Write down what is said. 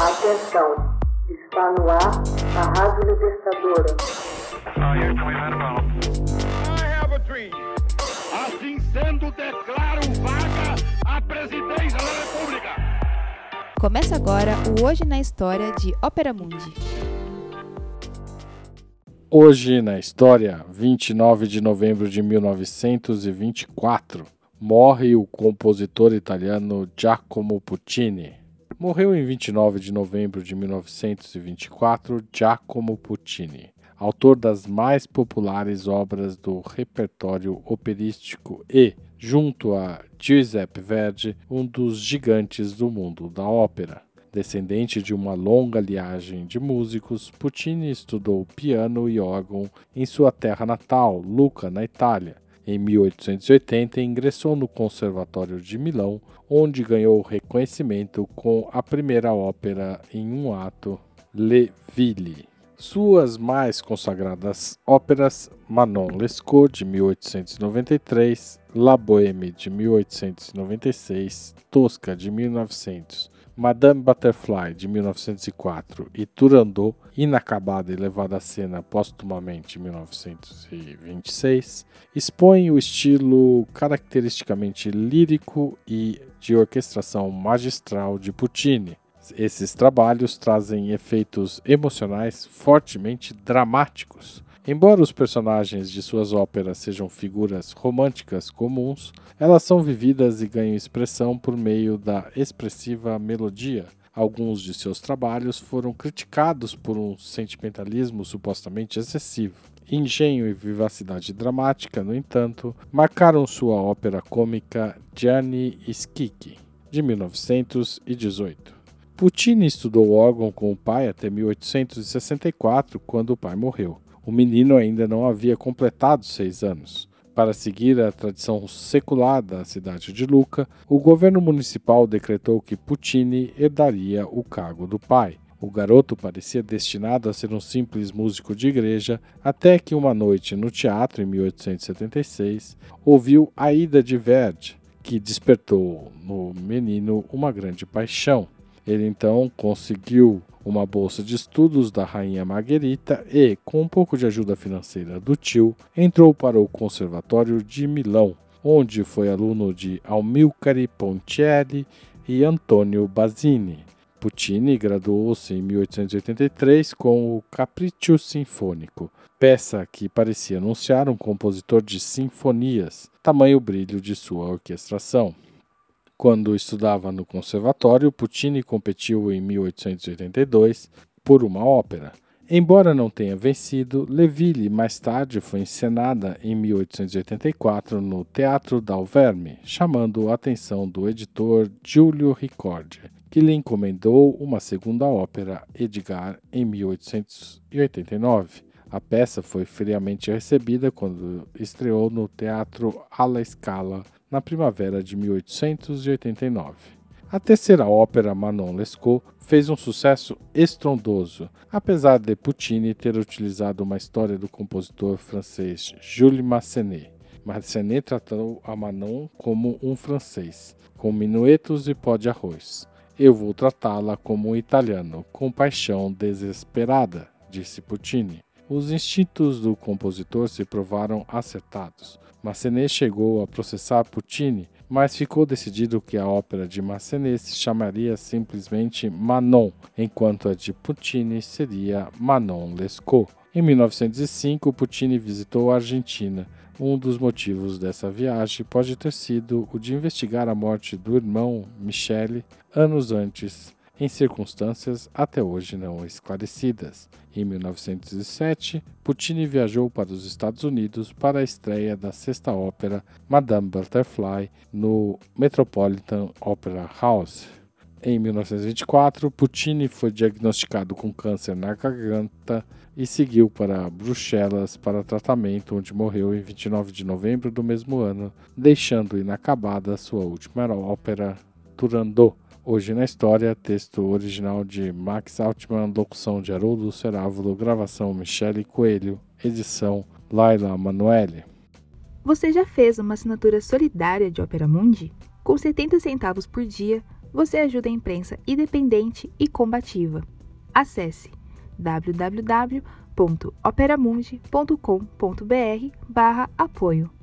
Atenção, está no ar a Rádio Libertadora. Assim sendo, declaro vaga a presidência da República. Começa agora o Hoje na História de Ópera Mundi. Hoje na história, 29 de novembro de 1924, morre o compositor italiano Giacomo Puccini. Morreu em 29 de novembro de 1924 Giacomo Puccini, autor das mais populares obras do repertório operístico e, junto a Giuseppe Verdi, um dos gigantes do mundo da ópera. Descendente de uma longa linhagem de músicos, Puccini estudou piano e órgão em sua terra natal, Lucca, na Itália. Em 1880, ingressou no Conservatório de Milão, onde ganhou reconhecimento com a primeira ópera em um ato, Le Ville. Suas mais consagradas óperas, Manon Lescaut, de 1893, La Bohème, de 1896, Tosca, de 1900, Madame Butterfly, de 1904, e Turandot, inacabada e levada à cena póstumamente em 1926, expõem o estilo caracteristicamente lírico e de orquestração magistral de Puccini. Esses trabalhos trazem efeitos emocionais fortemente dramáticos. Embora os personagens de suas óperas sejam figuras românticas comuns, elas são vividas e ganham expressão por meio da expressiva melodia. Alguns de seus trabalhos foram criticados por um sentimentalismo supostamente excessivo. Engenho e vivacidade dramática, no entanto, marcaram sua ópera cômica Gianni Schicchi, de 1918. Puccini estudou órgão com o pai até 1864, quando o pai morreu. O menino ainda não havia completado seis anos. Para seguir a tradição secular da cidade de Lucca, o governo municipal decretou que Puccini herdaria o cargo do pai. O garoto parecia destinado a ser um simples músico de igreja, até que uma noite no teatro, em 1876, ouviu a ida de Verdi, que despertou no menino uma grande paixão. Ele então conseguiu uma bolsa de estudos da rainha Margherita e, com um pouco de ajuda financeira do tio, entrou para o Conservatório de Milão, onde foi aluno de Almilcare Pontieri e Antonio Basini. Puccini graduou-se em 1883 com o Capriccio Sinfônico, peça que parecia anunciar um compositor de sinfonias, tamanho brilho de sua orquestração. Quando estudava no conservatório, Puccini competiu em 1882 por uma ópera. Embora não tenha vencido, Le Ville mais tarde foi encenada em 1884 no Teatro d'Alverme, chamando a atenção do editor Giulio Ricordi, que lhe encomendou uma segunda ópera, Edgar, em 1889. A peça foi friamente recebida quando estreou no Teatro alla Scala na primavera de 1889. A terceira ópera, Manon Lescaut, fez um sucesso estrondoso, apesar de Puccini ter utilizado uma história do compositor francês Jules Massenet. Massenet tratou a Manon como um francês, com minuetos e pó de arroz. Eu vou tratá-la como um italiano, com paixão desesperada, disse Puccini. Os instintos do compositor se provaram acertados. Massenet chegou a processar Puccini, mas ficou decidido que a ópera de Massenet se chamaria simplesmente Manon, enquanto a de Puccini seria Manon Lescaut. Em 1905, Puccini visitou a Argentina. Um dos motivos dessa viagem pode ter sido o de investigar a morte do irmão Michele anos antes em circunstâncias até hoje não esclarecidas. Em 1907, Puccini viajou para os Estados Unidos para a estreia da sexta ópera Madame Butterfly no Metropolitan Opera House. Em 1924, Puccini foi diagnosticado com câncer na garganta e seguiu para Bruxelas para tratamento, onde morreu em 29 de novembro do mesmo ano, deixando inacabada sua última ópera, Turandot. Hoje na História, texto original de Max Altman, locução de Haroldo Cerávulo, gravação Michele Coelho, edição Laila Manoeli. Você já fez uma assinatura solidária de Opera Mundi? Com 70 centavos por dia, você ajuda a imprensa independente e combativa. Acesse www.operamundi.com.br/apoio.